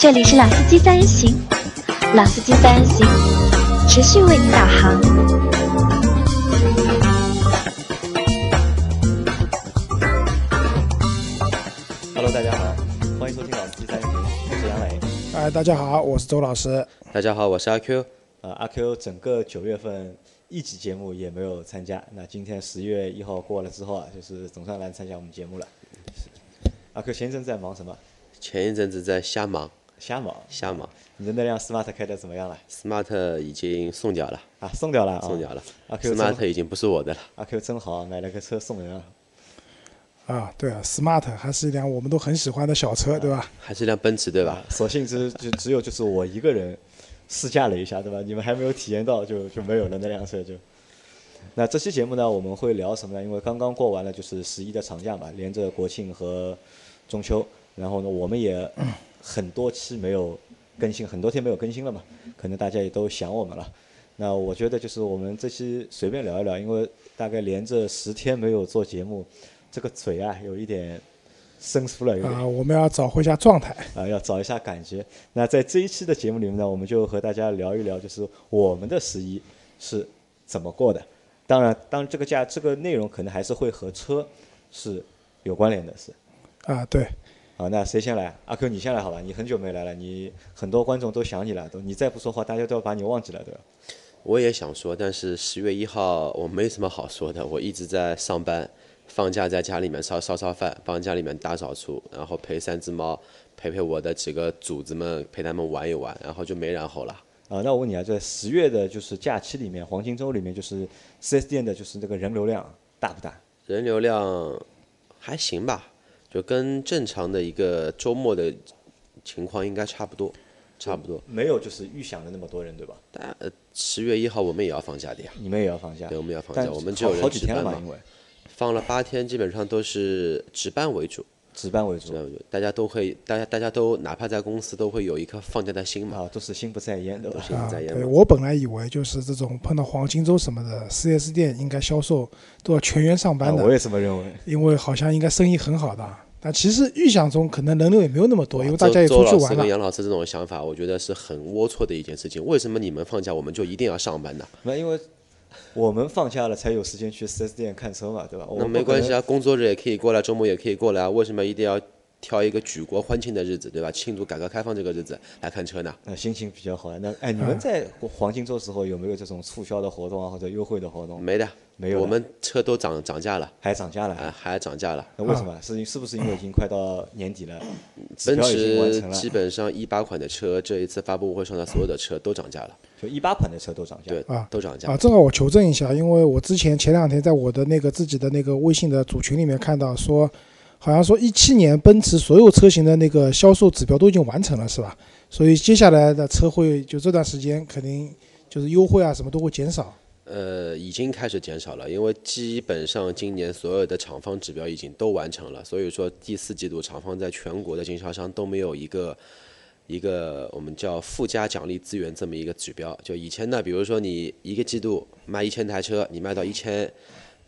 这里是老司机三人行，老司机三人行，持续为您导航。Hello，大家好，欢迎收听老司机三人行，我是杨磊。哎，大家好，我是周老师。大家好，我是阿 Q。呃，阿 Q 整个九月份一集节目也没有参加，那今天十月一号过了之后啊，就是总算来参加我们节目了。阿 Q 前一阵在忙什么？前一阵子在瞎忙，瞎忙。瞎忙。你的那辆 Smart 开的怎么样了？Smart 已经送掉了，啊，送掉了啊，送掉了。阿 Q Smart 已经不是我的了。阿 Q 真好，买了个车送人啊。啊，对啊，Smart 还是一辆我们都很喜欢的小车，对吧？还是辆奔驰，对吧？啊，所幸只就只有就是我一个人试驾了一下，对吧？你们还没有体验到就就没有了那辆车就。那这期节目呢，我们会聊什么呢？因为刚刚过完了就是十一的长假嘛，连着国庆和中秋，然后呢，我们也很多期没有更新，很多天没有更新了嘛，可能大家也都想我们了。那我觉得就是我们这期随便聊一聊，因为大概连着十天没有做节目，这个嘴啊有一点生疏了，有点。啊，我们要找回一下状态。啊，要找一下感觉。那在这一期的节目里面呢，我们就和大家聊一聊，就是我们的十一是怎么过的。当然，当然这个价这个内容可能还是会和车是有关联的，是。啊，对，啊，那谁先来？阿 Q 你先来好吧？你很久没来了，你很多观众都想你了，都你再不说话，大家都要把你忘记了，对吧？我也想说，但是十月一号我没什么好说的，我一直在上班，放假在家里面烧烧烧饭，帮家里面大扫除，然后陪三只猫，陪陪我的几个主子们，陪他们玩一玩，然后就没然后了。啊，那我问你啊，在十月的就是假期里面，黄金周里面，就是 4S 店的就是那个人流量大不大？人流量还行吧，就跟正常的一个周末的情况应该差不多，差不多。没有就是预想的那么多人，对吧？但呃，十月一号我们也要放假的呀，你们也要放假？对，我们要放假，我们只有人值班嘛因，为放了八天，基本上都是值班为主，值班为主值班为主，大家都会，大家大家都哪怕在公司都会有一颗放假的心嘛，啊，都是心不在焉，对吧？心不在焉对。我本来以为就是这种碰到黄金周什么的，4S 店应该销售都要全员上班的，啊我也这么认为。因为好像应该生意很好的。但其实预想中可能人流也没有那么多，因为大家也周老师跟出去玩了。杨老师这种想法，我觉得是很龌龊的一件事情。为什么你们放假我们就一定要上班呢？那因为 我们放假了才有时间去 4S 店看车嘛，对吧？我那没关系啊，工作日也可以过来，周末也可以过来啊。为什么一定要挑一个举国欢庆的日子，对吧？庆祝改革开放这个日子来看车呢？那心情比较好。那哎，你们在黄金周时候有没有这种促销的活动啊，或者优惠的活动？没的，没有我们车都涨涨价了，还涨价了？啊，还涨价了。那为什么？是是不是因为已经快到年底了，奔驰基，本上一八款的车，这一次发布会上的所有的车都涨价了，就一八款的车都涨价？对啊，都涨价啊，。正好我求证一下，因为我之前前两天在我的那个自己的那个微信的组群里面看到说，好像说一七年奔驰所有车型的那个销售指标都已经完成了，是吧？所以接下来的车会就这段时间肯定就是优惠啊什么都会减少。呃，已经开始减少了，因为基本上今年所有的厂方指标已经都完成了，所以说第四季度厂方在全国的经销商都没有一个一个我们叫附加奖励资源这么一个指标。就以前呢，比如说你一个季度卖一千台车，你卖到一千，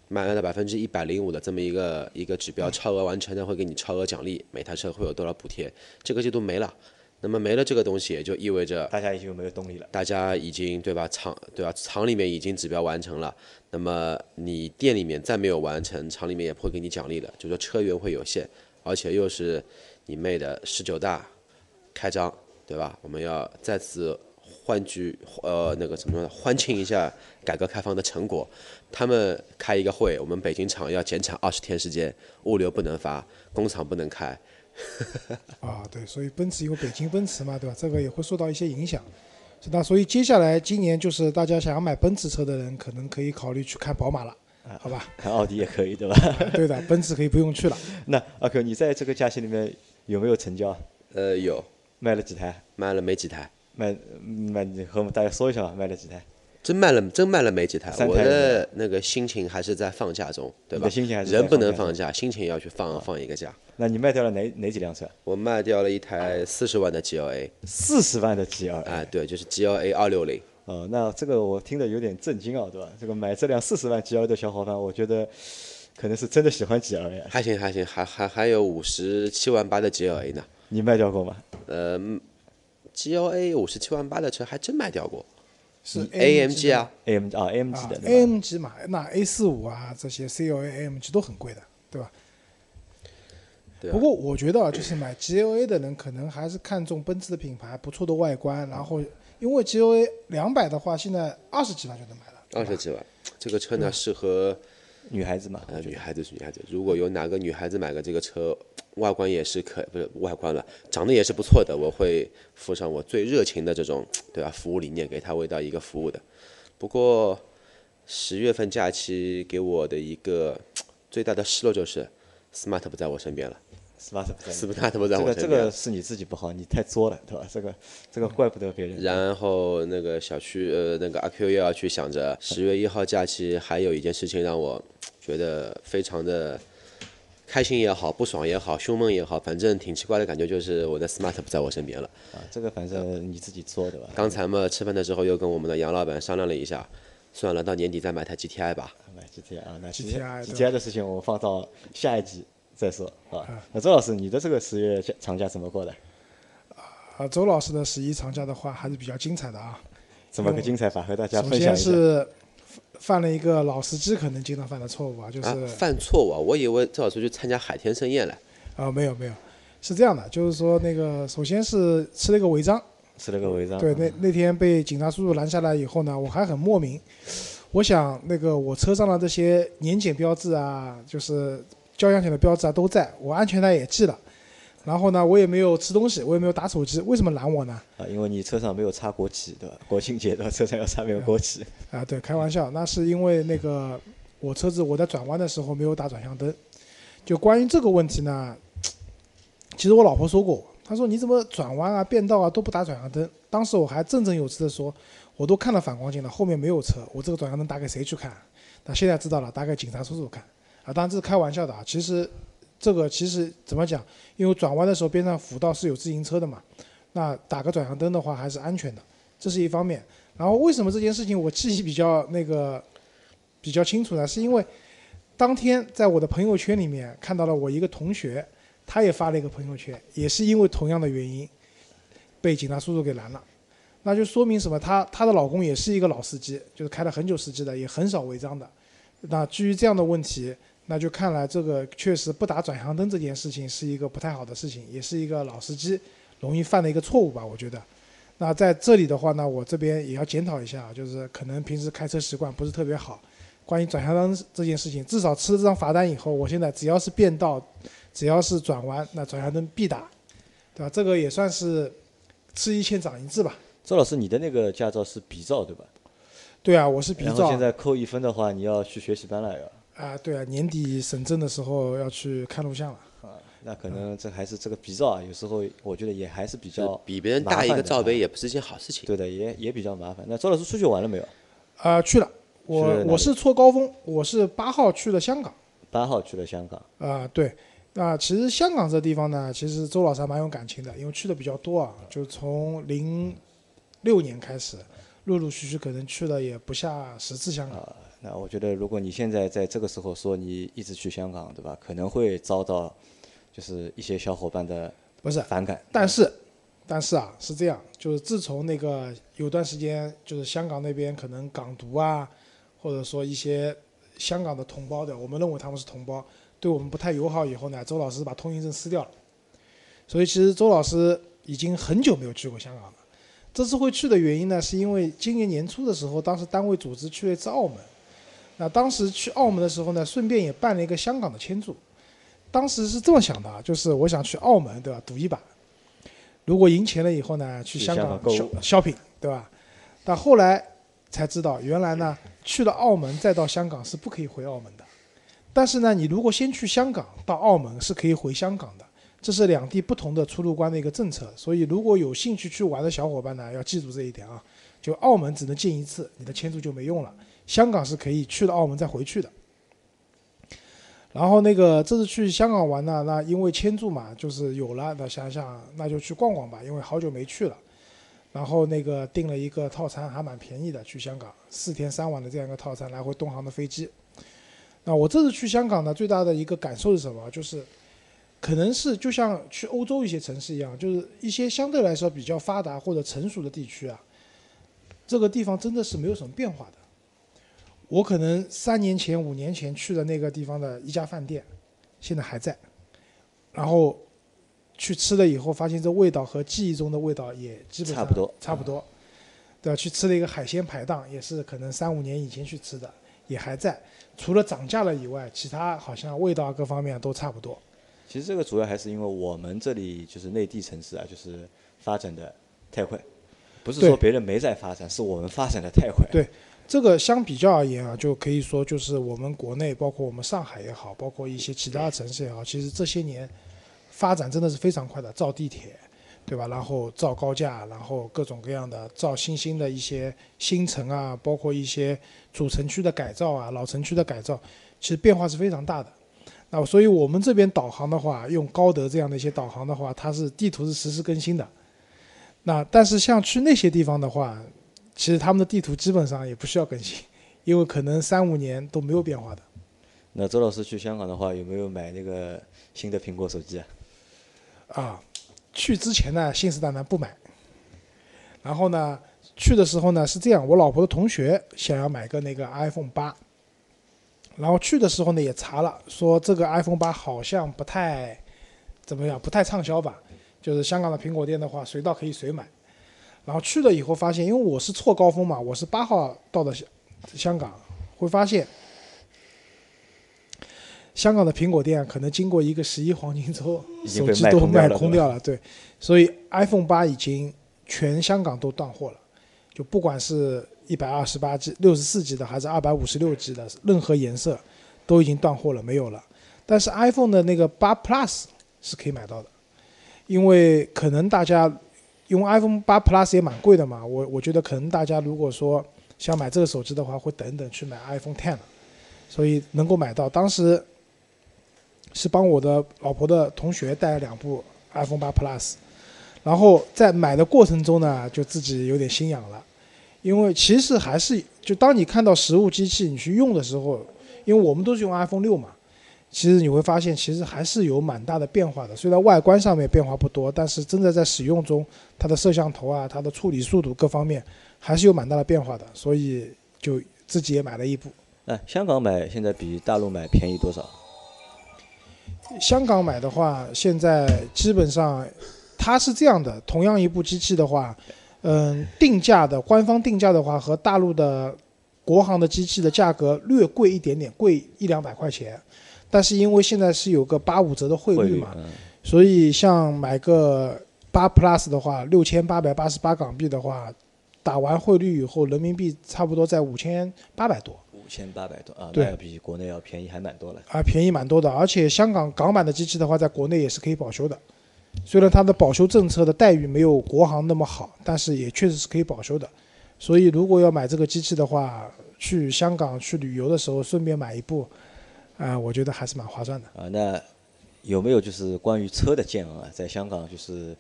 卖到百分之一百零五的这么一个一个指标，超额完成的会给你超额奖励，每台车会有多少补贴？这个季度没了，那么没了这个东西，也就意味着大家已经没有动力了？大家已经对吧厂对吧厂里面已经指标完成了，那么你店里面再没有完成，厂里面也不会给你奖励了，就说车源会有限，而且又是你妹的十九大开张，对吧？我们要再次欢聚呃那个怎么说呢欢庆一下改革开放的成果。他们开一个会，我们北京厂要减产二十天时间，物流不能发，工厂不能开，啊，对，所以奔驰有北京奔驰嘛，对吧？这个也会受到一些影响。那所以接下来今年就是大家想要买奔驰车的人，可能可以考虑去看宝马了，好吧？看奥迪也可以，对吧？对的，奔驰可以不用去了。那阿 Q，你在这个假期里面有没有成交？呃有卖了几台？卖了没几台。卖卖，你和我们大家说一下吧，卖了几台？真卖了，真卖了没几台。我的那个心情还是在放假中，对吧？心情还是人不能放假，心情要去放放一个假。那你卖掉了哪哪几辆车？我卖掉了一台四十万的 GLA，四十万的 GLA。哎，对，就是 GLA 二六零。哦，那这个我听得有点震惊啊，对吧？这个买这辆四十万 GLA 的小伙伴，我觉得可能是真的喜欢 GLA。还行还行，还还还有五十七万八的 GLA 呢。你卖掉过吗？呃，GLA 五十七万八的车还真卖掉过，是 AMG 啊，AM 啊 AM 级啊的对吧？，AMG 嘛，那 A 四五啊这些 CLA、AMG 都很贵的，对吧？对啊。不过我觉得啊，就是买 GLA 的人可能还是看重奔驰的品牌，不错的外观，然后因为 GLA 两百的话，现在二十几万就能买了，二十几万，这个车呢适合女孩子嘛，呃女孩子是女孩子，如果有哪个女孩子买个这个车，外观也是可不是外观了，长得也是不错的，我会附上我最热情的这种对吧服务理念，给他味道一个服务的。不过十月份假期给我的一个最大的失落就是 Smart 不在我身边了 smart 不在，Smart 不在我身边这。个是你自己不好，你太作了，对吧？这个这个怪不得别人。然后那个小区呃那个阿 Q 又要去想着十月一号假期，还有一件事情让我觉得非常的开心也好，不爽也好，胸闷也好，反正挺奇怪的感觉，就是我的 smart 不在我身边了。啊，这个反正你自己做的吧？刚才嘛吃饭的时候又跟我们的杨老板商量了一下，算了，到年底再买台 GTI 吧。买 GTI 啊，那 GTI GTI 的事情我们放到下一集再说啊。那周老师，你的这个十月长假怎么过的？啊，周老师的十一长假的话还是比较精彩的啊。怎么个精彩法？和大家首先分享一下。是犯了一个老司机可能经常犯的错误啊，就是啊，犯错误啊！我以为正好出去参加海天盛宴了。啊，没有没有，是这样的，就是说那个首先是吃了一个违章，吃了个违章。对，那那天被警察叔叔拦下来以后呢，我还很莫名，我想那个我车上的这些年检标志啊，就是交强险的标志啊都在，我安全带也系了，然后呢，我也没有吃东西，我也没有打手机，为什么拦我呢？啊，因为你车上没有插国旗，对吧？国庆节对吧？车上要插没有国旗。啊，对，开玩笑，那是因为那个我车子我在转弯的时候没有打转向灯。就关于这个问题呢，其实我老婆说过，她说你怎么转弯啊、变道啊都不打转向灯？当时我还振振有词的说，我都看了反光镜了，后面没有车，我这个转向灯打给谁去看？那现在知道了，打给警察叔叔看。啊，当然这是开玩笑的啊，其实这个其实怎么讲？因为转弯的时候边上辅道是有自行车的嘛，那打个转向灯的话还是安全的，这是一方面。然后为什么这件事情我记忆比较那个比较清楚呢？是因为当天在我的朋友圈里面看到了我一个同学，他也发了一个朋友圈，也是因为同样的原因被警察叔叔给拦了。那就说明什么？她她的老公也是一个老司机，就是开了很久司机的，也很少违章的。那基于这样的问题，那就看来这个确实不打转向灯这件事情是一个不太好的事情，也是一个老司机容易犯的一个错误吧，我觉得。那在这里的话呢，我这边也要检讨一下，就是可能平时开车习惯不是特别好。关于转向灯这件事情，至少吃了这张罚单以后，我现在只要是变道，只要是转弯，那转向灯必打，对吧？这个也算是吃一堑长一智吧。周老师，你的那个驾照是 B 照对吧？对啊，我是 B 照然后现在扣一分的话，你要去学习班了要。啊，对啊，年底审证的时候要去看录像了。啊，那可能这还是这个比照啊，有时候我觉得也还是比较比别人大一个罩杯也不是一件好事情。对的，也也比较麻烦。那周老师出去玩了没有？啊，去了，我了我是错高峰，我是八号去了香港。八号去了香港，啊，对，那其实香港这地方呢，其实周老师还蛮有感情的，因为去的比较多啊，就从零六年开始，陆陆续续可能去了也不下十次香港。啊那我觉得如果你现在在这个时候说你一直去香港，对吧？可能会遭到就是一些小伙伴的不是，反感。但是，但是啊，是这样，就是自从那个有段时间，就是香港那边可能港独啊，或者说一些香港的同胞的，我们认为他们是同胞，对我们不太友好以后呢，周老师把通行证撕掉了。所以其实周老师已经很久没有去过香港了。这次会去的原因呢，是因为今年年初的时候，当时单位组织去了一次澳门。那当时去澳门的时候呢，顺便也办了一个香港的签注。当时是这么想的啊，就是我想去澳门，对吧？赌一把，如果赢钱了以后呢，去去香港 shopping，对吧？但后来才知道，原来呢，去了澳门再到香港是不可以回澳门的。但是呢，你如果先去香港到澳门是可以回香港的，这是两地不同的出入关的一个政策。所以如果有兴趣去玩的小伙伴呢，要记住这一点啊。就澳门只能进一次，你的签注就没用了。香港是可以去了澳门再回去的。然后那个这次去香港玩呢，那因为签注嘛，就是有了，那想想那就去逛逛吧，因为好久没去了。然后那个订了一个套餐，还蛮便宜的，去香港四天三晚的这样一个套餐，来回东航的飞机。那我这次去香港呢，最大的一个感受是什么？就是可能是就像去欧洲一些城市一样，就是一些相对来说比较发达或者成熟的地区啊，这个地方真的是没有什么变化的。我可能三年前、五年前去的那个地方的一家饭店，现在还在，然后去吃了以后，发现这味道和记忆中的味道也基本上差不多差不多。对吧？去吃了一个海鲜排档，也是可能三五年以前去吃的，也还在。除了涨价了以外，其他好像味道各方面都差不多。其实这个主要还是因为我们这里就是内地城市啊，就是发展的太快，不是说别人没在发展，是我们发展的太快。对这个相比较而言啊，就可以说就是我们国内，包括我们上海也好，包括一些其他城市也好，其实这些年发展真的是非常快的，造地铁，对吧？然后造高架，然后各种各样的造新兴的一些新城啊，包括一些主城区的改造啊，老城区的改造，其实变化是非常大的。那所以我们这边导航的话，用高德这样的一些导航的话，它是地图是实时更新的。那但是像去那些地方的话，其实他们的地图基本上也不需要更新，因为可能三五年都没有变化的。那周老师去香港的话，有没有买那个新的苹果手机啊？啊，去之前呢信誓旦旦不买，然后呢去的时候呢是这样，我老婆的同学想要买个那个 iPhone 八，然后去的时候呢也查了，说这个 iPhone 八好像不太怎么样，不太畅销吧，就是香港的苹果店的话随到可以随买，然后去了以后发现，因为我是错高峰嘛，我是八号到的香香港，会发现。香港的苹果店可能经过一个十一黄金周，手机都卖空掉了对吧卖空掉了，对，所以 iPhone 八已经全香港都断货了，就不管是一百二十八 G、六十四 G 的，还是二百五十六 G 的，任何颜色都已经断货了，没有了。但是 iPhone 的那个八 Plus 是可以买到的，因为可能大家因为 iPhone 八 Plus 也蛮贵的嘛，我我觉得可能大家如果说想买这个手机的话，会等等去买 iPhone Ten，所以能够买到。当时是帮我的老婆的同学带了两部 iPhone 八 Plus，然后在买的过程中呢，就自己有点心痒了，因为其实还是就当你看到实物机器你去用的时候，因为我们都是用 iPhone 六嘛，其实你会发现其实还是有蛮大的变化的。虽然外观上面变化不多，但是真的在使用中，它的摄像头啊、它的处理速度各方面还是有蛮大的变化的，所以就自己也买了一部。哎，香港买现在比大陆买便宜多少？香港买的话，现在基本上它是这样的，同样一部机器的话，嗯，定价的官方定价的话和大陆的国行的机器的价格略贵一点点，贵一两百块钱。但是因为现在是有个八五折的汇率嘛，嗯，所以像买个八 Plus 的话，六千八百八十八港币的话，打完汇率以后，人民币差不多在五千八百多。五千八百多啊，对那要比国内要便宜还蛮多了。啊，便宜蛮多的。而且香港港版的机器的话，在国内也是可以保修的。虽然它的保修政策的待遇没有国行那么好，但是也确实是可以保修的。所以如果要买这个机器的话，去香港去旅游的时候顺便买一部，啊、我觉得还是蛮划算的。啊，那有没有就是关于车的建啊，在香港就是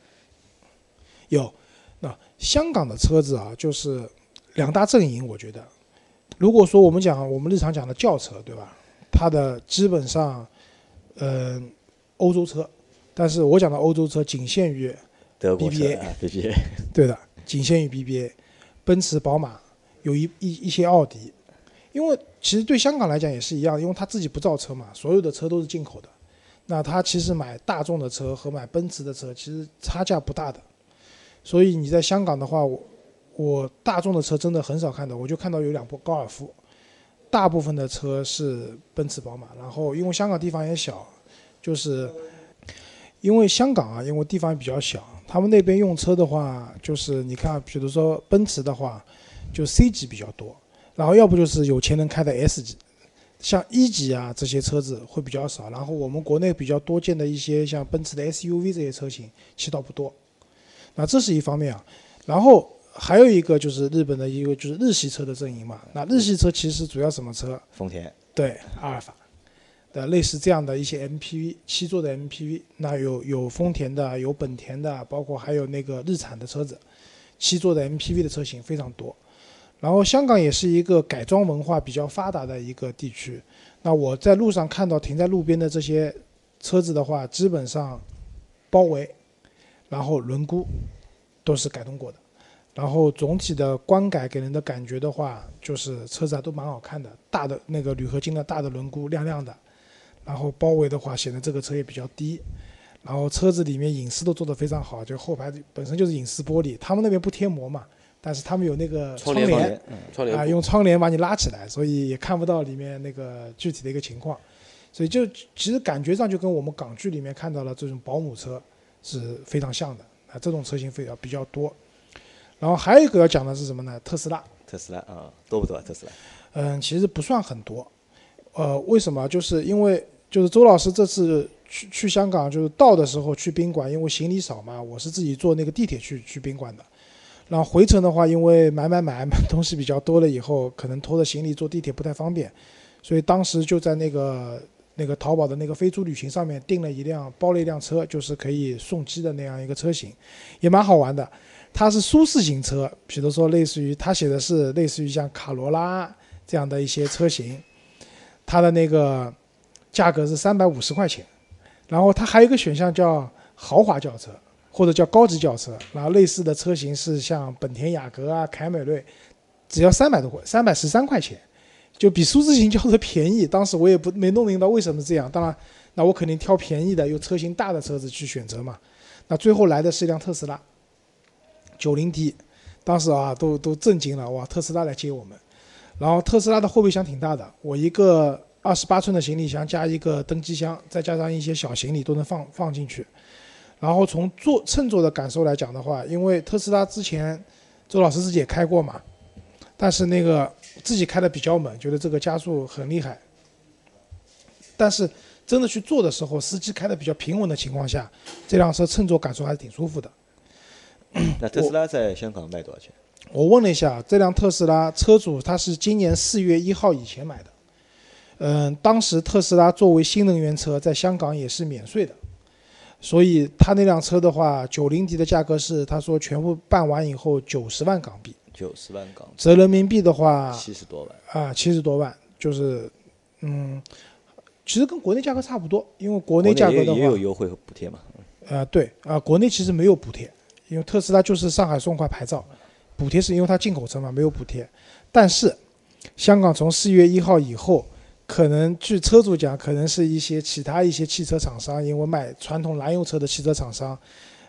有，那香港的车子啊，就是两大阵营，我觉得，如果说我们讲我们日常讲的轿车，对吧？它的基本上，嗯、欧洲车，但是我讲的欧洲车仅限于德国车 BBA 啊，BBA，对的，仅限于 BBA，奔驰、宝马，有一一一些奥迪，因为其实对香港来讲也是一样，因为他自己不造车嘛，所有的车都是进口的。那他其实买大众的车和买奔驰的车其实差价不大的，所以你在香港的话，我我大众的车真的很少看到，我就看到有两部高尔夫，大部分的车是奔驰、宝马。然后因为香港地方也小，就是因为香港啊，因为地方比较小，他们那边用车的话，就是你看，比如说奔驰的话，就 C 级比较多，然后要不就是有钱人开的 S 级，像一级啊这些车子会比较少。然后我们国内比较多见的一些像奔驰的 SUV 这些车型，其实倒不多。那这是一方面啊，然后还有一个就是日本的一个就是日系车的阵营嘛。那日系车其实主要什么车？丰田，对，阿尔法的类似这样的一些 MPV，七座的 MPV，那有有丰田的，有本田的，包括还有那个日产的车子，七座的 MPV 的车型非常多。然后香港也是一个改装文化比较发达的一个地区。那我在路上看到停在路边的这些车子的话，基本上包围，然后轮毂都是改动过的，然后总体的观感给人的感觉的话，就是车子啊都蛮好看的，大的那个铝合金的大的轮毂亮亮的，然后包围的话显得这个车也比较低，然后车子里面隐私都做得非常好，就后排本身就是隐私玻璃，他们那边不贴膜嘛，但是他们有那个窗帘帘窗帘，嗯，啊，用窗帘把你拉起来，所以也看不到里面那个具体的一个情况，所以就其实感觉上就跟我们港剧里面看到了这种保姆车是非常像的啊，这种车型非常比较多。然后还有一个要讲的是什么呢？特斯拉，特斯拉啊，多不多啊？特斯拉？嗯，其实不算很多，呃，为什么？就是因为就是周老师这次去去香港，就是到的时候去宾馆，因为行李少嘛，我是自己坐那个地铁去去宾馆的。然后回程的话，因为买买买东西比较多了以后，可能拖着行李坐地铁不太方便，所以当时就在那个那个淘宝的那个飞猪旅行上面订了一辆包了一辆车，就是可以送机的那样一个车型，也蛮好玩的。它是舒适型车，比如说类似于它写的是类似于像卡罗拉这样的一些车型，它的那个价格是三百五十块钱，然后它还有一个选项叫豪华轿车或者叫高级轿车，然后类似的车型是像本田雅阁啊、凯美瑞，只要三百多块，三百十三块钱，就比舒适型轿车便宜。当时我也不 没弄明白为什么这样，当然，那我肯定挑便宜的、又车型大的车子去选择嘛。那最后来的是一辆特斯拉。九零 T，当时啊都都震惊了哇！特斯拉来接我们，然后特斯拉的后备箱挺大的，我一个二十八寸的行李箱加一个登机箱，再加上一些小行李都能放放进去。然后从坐乘坐的感受来讲的话，因为特斯拉之前周老师自己也开过嘛，但是那个自己开的比较猛，觉得这个加速很厉害。但是真的去坐的时候，司机开的比较平稳的情况下，这辆车乘坐感受还是挺舒服的。那特斯拉在香港卖多少钱？我问了一下，这辆特斯拉车主他是今年四月一号以前买的，嗯，当时特斯拉作为新能源车在香港也是免税的，所以他那辆车的话，九零 D 的价格是他说全部办完以后九十万港币，九十万港折人民币的话七十多万。啊七十多万，就是嗯，其实跟国内价格差不多，因为国国内价格的话也也有，优惠和补贴嘛？呃对啊、国内其实没有补贴，因为特斯拉就是上海送块牌照，补贴是因为它进口车嘛，没有补贴。但是香港从四月一号以后，可能据车主讲，可能是一些其他一些汽车厂商，因为卖传统燃油车的汽车厂商，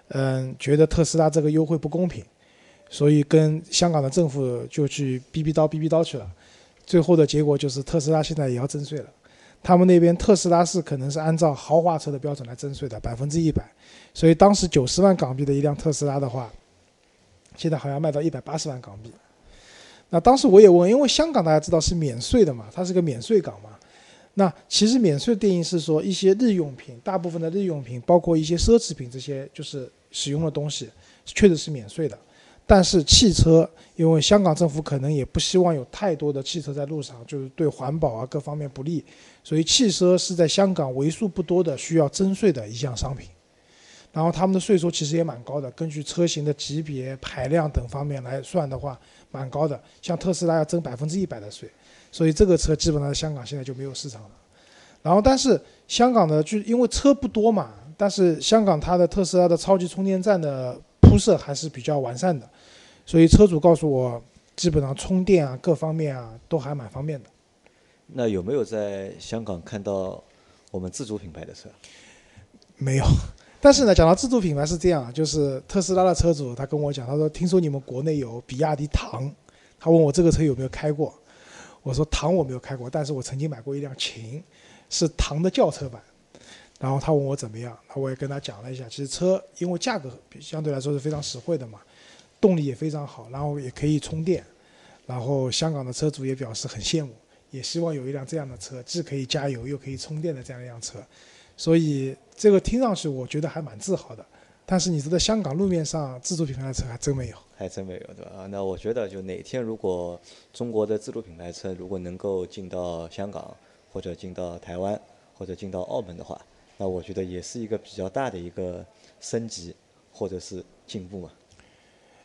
嗯，觉得特斯拉这个优惠不公平，所以跟香港的政府就去逼逼叨逼逼叨去了。最后的结果就是特斯拉现在也要征税了。他们那边特斯拉是可能是按照豪华车的标准来征税的，百分之一百。所以当时九十万港币的一辆特斯拉的话，现在好像卖到一百八十万港币。那当时我也问，因为香港大家知道是免税的嘛，它是个免税港嘛。那其实免税定义是说一些日用品，大部分的日用品，包括一些奢侈品这些就是使用的东西，确实是免税的。但是汽车，因为香港政府可能也不希望有太多的汽车在路上，就是对环保啊各方面不利，所以汽车是在香港为数不多的需要征税的一项商品。然后他们的税收其实也蛮高的，根据车型的级别、排量等方面来算的话，蛮高的。像特斯拉要征百分之一百的税，所以这个车基本上在香港现在就没有市场了。然后，但是香港的就因为车不多嘛，但是香港它的特斯拉的超级充电站的铺设还是比较完善的，所以车主告诉我，基本上充电啊各方面啊都还蛮方便的。那有没有在香港看到我们自主品牌的车？没有。但是呢，讲到自主品牌是这样，就是特斯拉的车主他跟我讲，他说听说你们国内有比亚迪唐，他问我这个车有没有开过，我说唐我没有开过，但是我曾经买过一辆秦，是唐的轿车版。然后他问我怎么样，我也跟他讲了一下，其实车因为价格相对来说是非常实惠的嘛，动力也非常好，然后也可以充电，然后香港的车主也表示很羡慕，也希望有一辆这样的车，既可以加油又可以充电的这样一辆车。所以这个听上去我觉得还蛮自豪的，但是你知道香港路面上自主品牌的车还真没有。还真没有，对吧？啊，那我觉得就哪天如果中国的自主品牌车如果能够进到香港，或者进到台湾，或者进到澳门的话，那我觉得也是一个比较大的一个升级或者是进步嘛。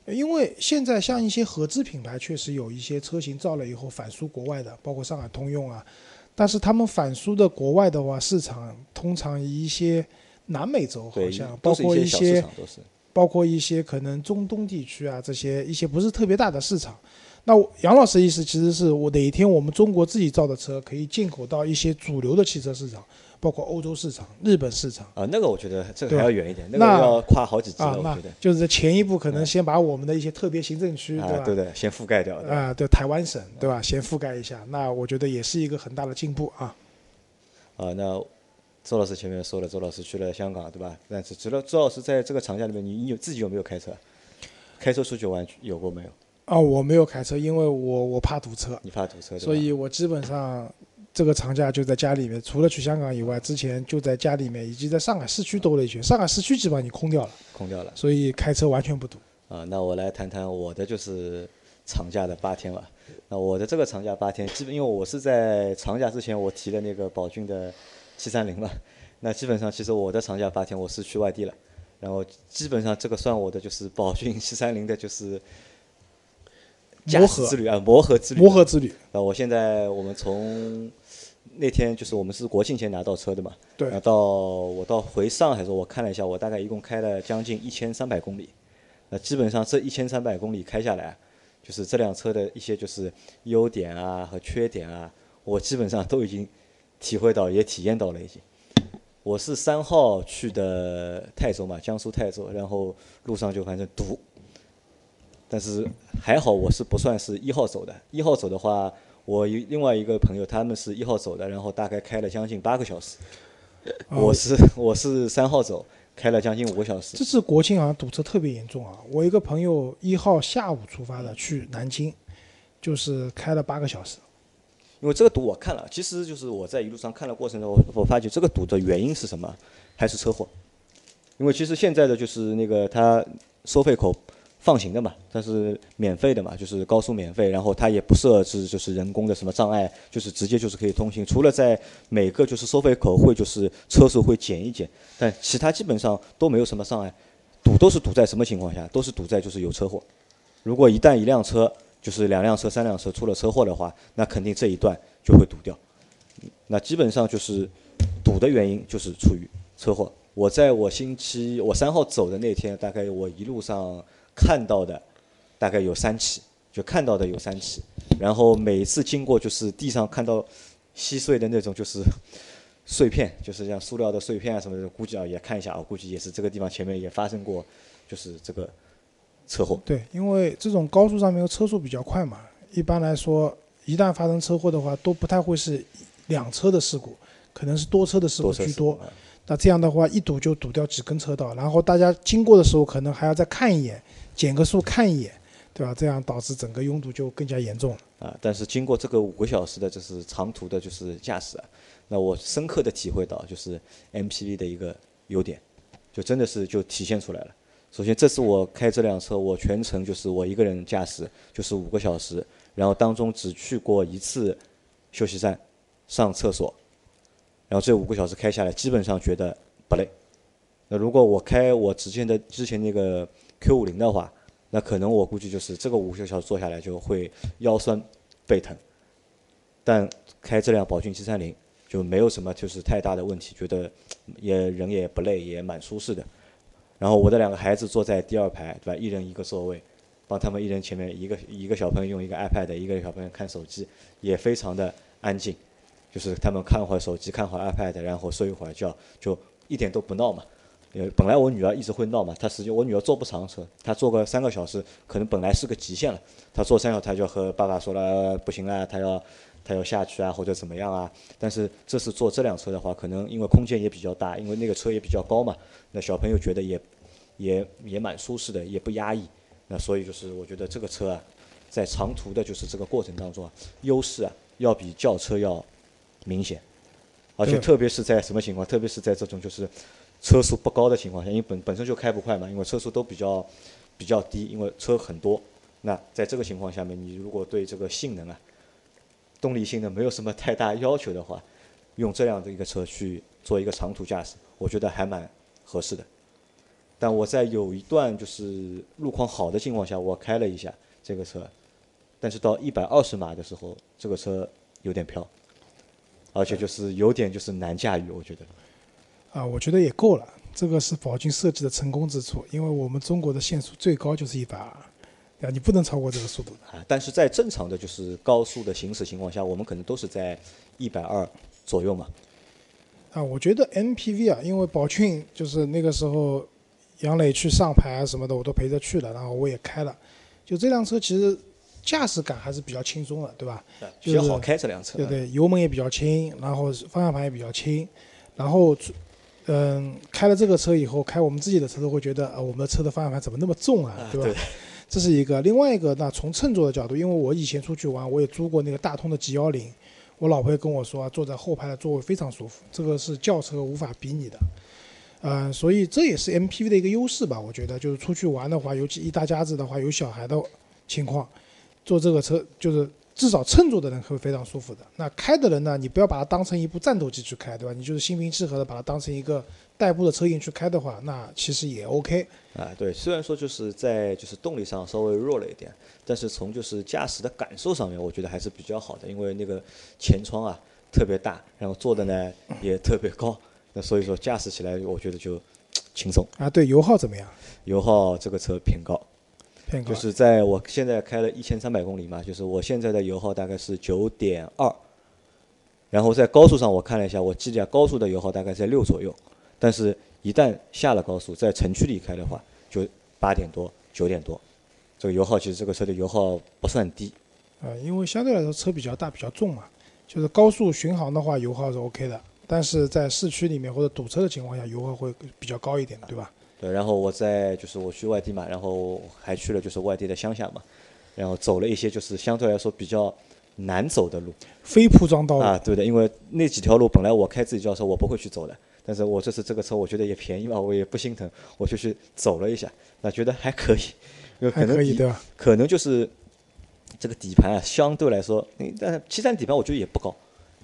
因为现在像一些合资品牌，确实有一些车型造了以后反输国外的，包括上海通用啊，但是他们反输的国外的话，市场通常一些南美洲好，像，包括一些。包括一些可能中东地区啊，这些一些不是特别大的市场。那杨老师的意思其实是我哪一天我们中国自己造的车可以进口到一些主流的汽车市场，包括欧洲市场、日本市场啊，那个我觉得这个还要远一点，那个要跨好几级啊了，，我觉得。就是前一步可能先把我们的一些特别行政区，对？对的，先覆盖掉。啊，对台湾省，对吧？先覆盖一下，那我觉得也是一个很大的进步啊。啊，那周老师前面说了，周老师去了香港，对吧？但是除了周老师在这个长假里面，你你有自己有没有开车？开车出去玩有过没有？啊，我没有开车，因为我我怕堵车，你怕堵车？所以我基本上这个长假就在家里面，除了去香港以外，之前就在家里面，以及在上海市区兜了一圈。上海市区基本上你空掉了，空掉了。所以开车完全不堵。啊，那我来谈谈我的就是长假的八天吧。那我的这个长假八天，基本因为我是在长假之前我提了那个宝骏的七三零嘛，那基本上其实我的长假八天我是去外地了，然后基本上这个算我的就是宝骏七三零的就是驾磨合驶之旅啊，磨合之旅。磨合之旅，啊，我现在我们从那天就是我们是国庆前拿到车的嘛，对然后到我到回上海的时候，我看了一下，我大概一共开了将近一千三百公里。那基本上这一千三百公里开下来，就是这辆车的一些就是优点啊和缺点啊，我基本上都已经体会到，也体验到了已经。我是三号去的泰州嘛，江苏泰州，然后路上就反正堵，但是还好我是不算是一号走的，一号走的话，我一另外一个朋友他们是一号走的，然后大概开了将近八个小时，啊我是我是三号走，开了将近五个小时这，次国庆好像堵车特别严重啊！我一个朋友一号下午出发的去南京，就是开了八个小时。因为这个堵我看了，其实就是我在一路上看的过程中，我我发觉这个堵的原因是什么？还是车祸。因为其实现在的就是那个它收费口放行的嘛，它是免费的嘛，就是高速免费，然后它也不设置就是人工的什么障碍，就是直接就是可以通行。除了在每个就是收费口会就是车速会减一减，但其他基本上都没有什么障碍。堵都是堵在什么情况下？都是堵在就是有车祸。如果一旦一辆车就是两辆车、三辆车出了车祸的话，那肯定这一段就会堵掉。那基本上就是堵的原因就是出于车祸。我在我星期我三号走的那天，大概我一路上看到的大概有三起，就看到的有三起。然后每次经过就是地上看到稀碎的那种就是碎片，就是像塑料的碎片啊什么的，估计啊也看一下啊，估计也是这个地方前面也发生过就是这个车祸。对，因为这种高速上面车速比较快嘛，一般来说，一旦发生车祸的话，都不太会是两车的事故，可能是多车的事故居多。那这样的话，一堵就堵掉几根车道，然后大家经过的时候，可能还要再看一眼，减个速看一眼，对吧？这样导致整个拥堵就更加严重了。啊，但是经过这个五个小时的，就是长途的，就是驾驶啊，那我深刻的体会到，就是 MPV 的一个优点，就真的是就体现出来了。首先，这次我开这辆车，我全程就是我一个人驾驶，就是五个小时，然后当中只去过一次休息站上厕所，然后这五个小时开下来，基本上觉得不累。那如果我开我之前的之前那个 Q 五零的话，那可能我估计就是这个五个小时坐下来就会腰酸背疼。但开这辆宝骏七三零就没有什么就是太大的问题，觉得也人也不累，也蛮舒适的。然后我的两个孩子坐在第二排，对吧？一人一个座位，帮他们一人前面一个一个小朋友用一个 iPad，一个小朋友看手机，也非常的安静。就是他们看会儿手机，看会 iPad，然后睡一会儿觉，就一点都不闹嘛。因为本来我女儿一直会闹嘛，她实际我女儿坐不长车，她坐个三个小时，可能本来是个极限了。她坐三小时，她就和爸爸说了不行了，她要她要下去啊，或者怎么样啊。但是这次坐这辆车的话，可能因为空间也比较大，因为那个车也比较高嘛，那小朋友觉得也也也蛮舒适的，也不压抑。那所以就是我觉得这个车啊，在长途的就是这个过程当中啊，优势啊要比轿车要明显，而且特别是在什么情况？特别是在这种就是车速不高的情况下，因为本本身就开不快嘛，因为车速都比较比较低，因为车很多。那在这个情况下面，你如果对这个性能啊、动力性能没有什么太大要求的话，用这样的一个车去做一个长途驾驶，我觉得还蛮合适的。但我在有一段就是路况好的情况下，我开了一下这个车，但是到一百二十码的时候，这个车有点飘，而且就是有点就是难驾驭，我觉得。啊，我觉得也够了。这个是宝骏设计的成功之处，因为我们中国的限速最高就是一百二，对吧？你不能超过这个速度的。啊，但是在正常的就是高速的行驶情况下，我们可能都是在一百二左右嘛。啊，我觉得 MPV 啊，因为宝骏就是那个时候杨磊去上牌啊什么的，我都陪着去了，然后我也开了。就这辆车其实驾驶感还是比较轻松的，对吧？就是比较好开这辆车。对对，油门也比较轻，然后方向盘也比较轻，然后嗯，开了这个车以后，开我们自己的车都会觉得，呃，我们的车的方向盘怎么那么重啊，对吧？对这是一个。另外一个，那从乘坐的角度，因为我以前出去玩，我也租过那个大通的 G 幺零，我老婆也跟我说啊，坐在后排的座位非常舒服，这个是轿车无法比拟的。嗯，所以这也是 MPV 的一个优势吧，我觉得就是出去玩的话，尤其一大家子的话，有小孩的情况，坐这个车就是至少乘坐的人会非常舒服的。那开的人呢，你不要把它当成一部战斗机去开，对吧？你就是心平气和的把它当成一个代步的车型去开的话，那其实也 OK。啊，对，虽然说就是在就是动力上稍微弱了一点，但是从就是驾驶的感受上面，我觉得还是比较好的，因为那个前窗啊特别大，然后坐的呢也特别高，那所以说驾驶起来我觉得就轻松。啊，对，油耗怎么样？油耗这个车偏高，偏高。就是在我现在开了一千三百公里嘛，就是我现在的油耗大概是九点二，然后在高速上我看了一下，我记得高速的油耗大概在六左右，但是一旦下了高速，在城区里开的话，就八点多、九点多，这个油耗其实这个车的油耗不算低。啊，因为相对来说车比较大、比较重嘛，就是高速巡航的话油耗是 OK 的，但是在市区里面或者堵车的情况下，油耗会比较高一点，对吧？对，然后我在就是我去外地嘛，然后还去了就是外地的乡下嘛，然后走了一些就是相对来说比较难走的路非铺装道路啊，对的，因为那几条路本来我开自己轿车我不会去走的，但是我这次这个车我觉得也便宜嘛，我也不心疼，我就去走了一下，那觉得还可以，因为可能可以对吧？可能就是这个底盘啊，相对来说，嗯但是七三底盘我觉得也不高，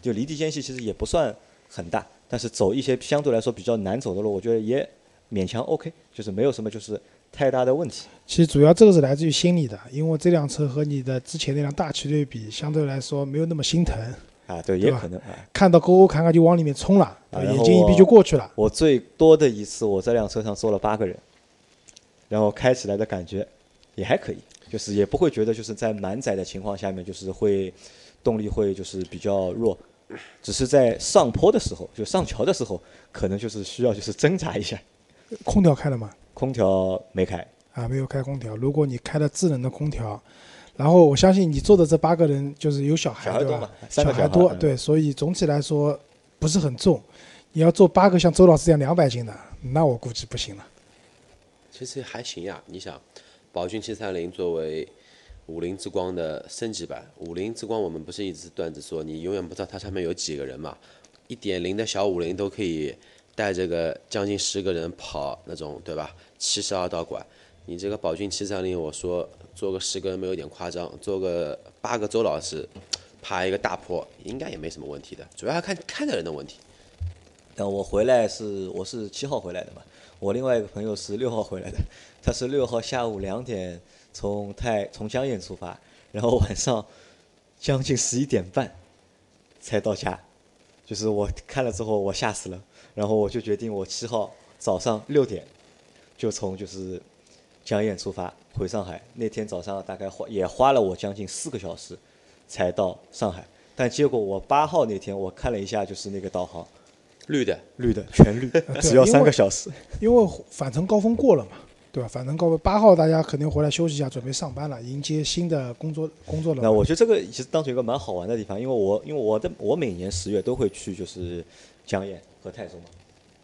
就离地间隙其实也不算很大，但是走一些相对来说比较难走的路，我觉得也勉强 OK，就是没有什么就是太大的问题。其实主要这个是来自于心理的，因为这辆车和你的之前那辆大旗对比，相对来说没有那么心疼，啊，对，对也可能啊。看到沟沟坎坎就往里面冲了，对吧然后眼睛一闭就过去了。我最多的一次，我这辆车上坐了八个人，然后开起来的感觉也还可以，就是也不会觉得就是在满载的情况下面，就是会动力会就是比较弱，只是在上坡的时候，就上桥的时候，可能就是需要就是挣扎一下。空调开了吗？空调没开，啊，没有开空调。如果你开了智能的空调，然后我相信你坐的这八个人就是有小孩，对吧小孩多嘛？小孩多，小孩嗯对，所以总体来说不是很重。你要坐八个像周老师这样两百斤的，那我估计不行了。其实还行呀。你想，宝骏七三零作为五菱之光的升级版，五菱之光我们不是一直段子说你永远不知道它上面有几个人嘛？一点零的小五菱都可以带着个将近十个人跑那种，对吧？七十二道馆，你这个宝骏七三零，我说坐个十个人没有点夸张，坐个八个周老师爬一个大坡，应该也没什么问题的，主要要看看的人的问题。但我回来是我是七号回来的嘛，我另外一个朋友是六号回来的，他是六号下午两点从太从江堰出发，然后晚上将近十一点半才到家，就是我看了之后我吓死了，然后我就决定我七号早上六点就从就是江堰出发回上海，那天早上大概花也花了我将近四个小时才到上海，但结果我八号那天我看了一下就是那个导航。绿的，绿的，全绿，只要三个小时。因为返程高峰过了嘛，对吧？返程高峰八号大家肯定回来休息一下，准备上班了，迎接新的工作工作了。那我觉得这个其实当成一个蛮好玩的地方，因为我因为我的我每年十月都会去就是江堰和泰州嘛，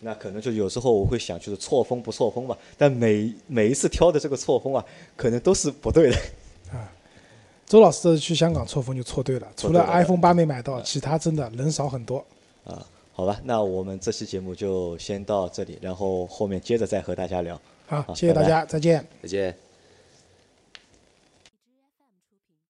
那可能就有时候我会想就是错峰不错峰吧，但每每一次挑的这个错峰啊，可能都是不对的。啊周老师这次去香港错峰就错对了，除了 iPhone 八没买到，其他真的人少很多。啊，好吧，那我们这期节目就先到这里，然后后面接着再和大家聊。好，谢谢大家，再见。再见。